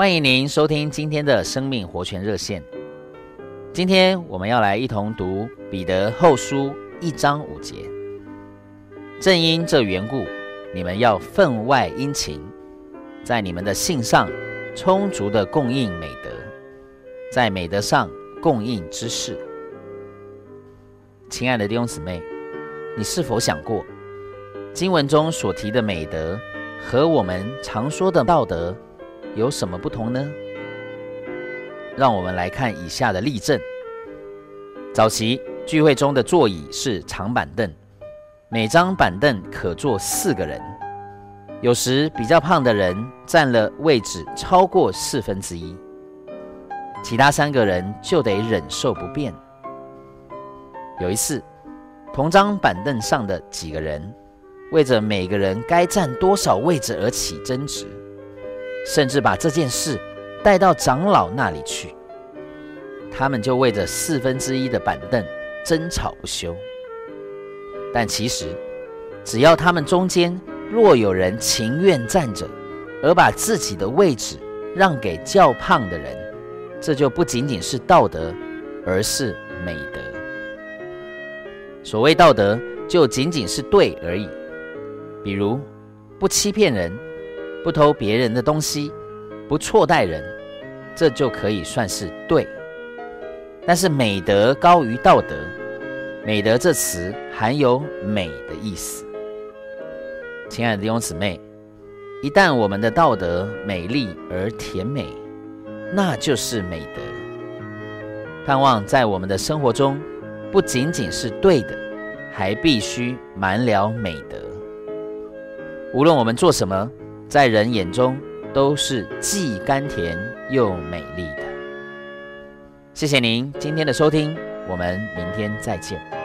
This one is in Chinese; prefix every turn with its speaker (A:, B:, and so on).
A: 欢迎您收听今天的生命活泉热线。今天我们要来一同读彼得后书一章五节。正因这缘故，你们要分外殷勤，在你们的信上充足的供应美德，在美德上供应知识。亲爱的弟兄姊妹，你是否想过，经文中所提的美德和我们常说的道德有什么不同呢？让我们来看以下的例证。早期聚会中的座椅是长板凳，每张板凳可坐四个人。有时比较胖的人占了位置超过四分之一，其他三个人就得忍受不便。有一次，同张板凳上的几个人为着每个人该占多少位置而起争执。甚至把这件事带到长老那里去，他们就为着四分之一的板凳争吵不休。但其实，只要他们中间若有人情愿站着，而把自己的位置让给较胖的人，这就不仅仅是道德，而是美德。所谓道德，就仅仅是对而已，比如不欺骗人。不偷别人的东西，不错待人，这就可以算是对。但是美德高于道德，美德这词含有美的意思。亲爱的弟兄姊妹，一旦我们的道德美丽而甜美，那就是美德。盼望在我们的生活中，不仅仅是对的，还必须满了美德。无论我们做什么。在人眼中都是既甘甜又美丽的。谢谢您今天的收听，我们明天再见。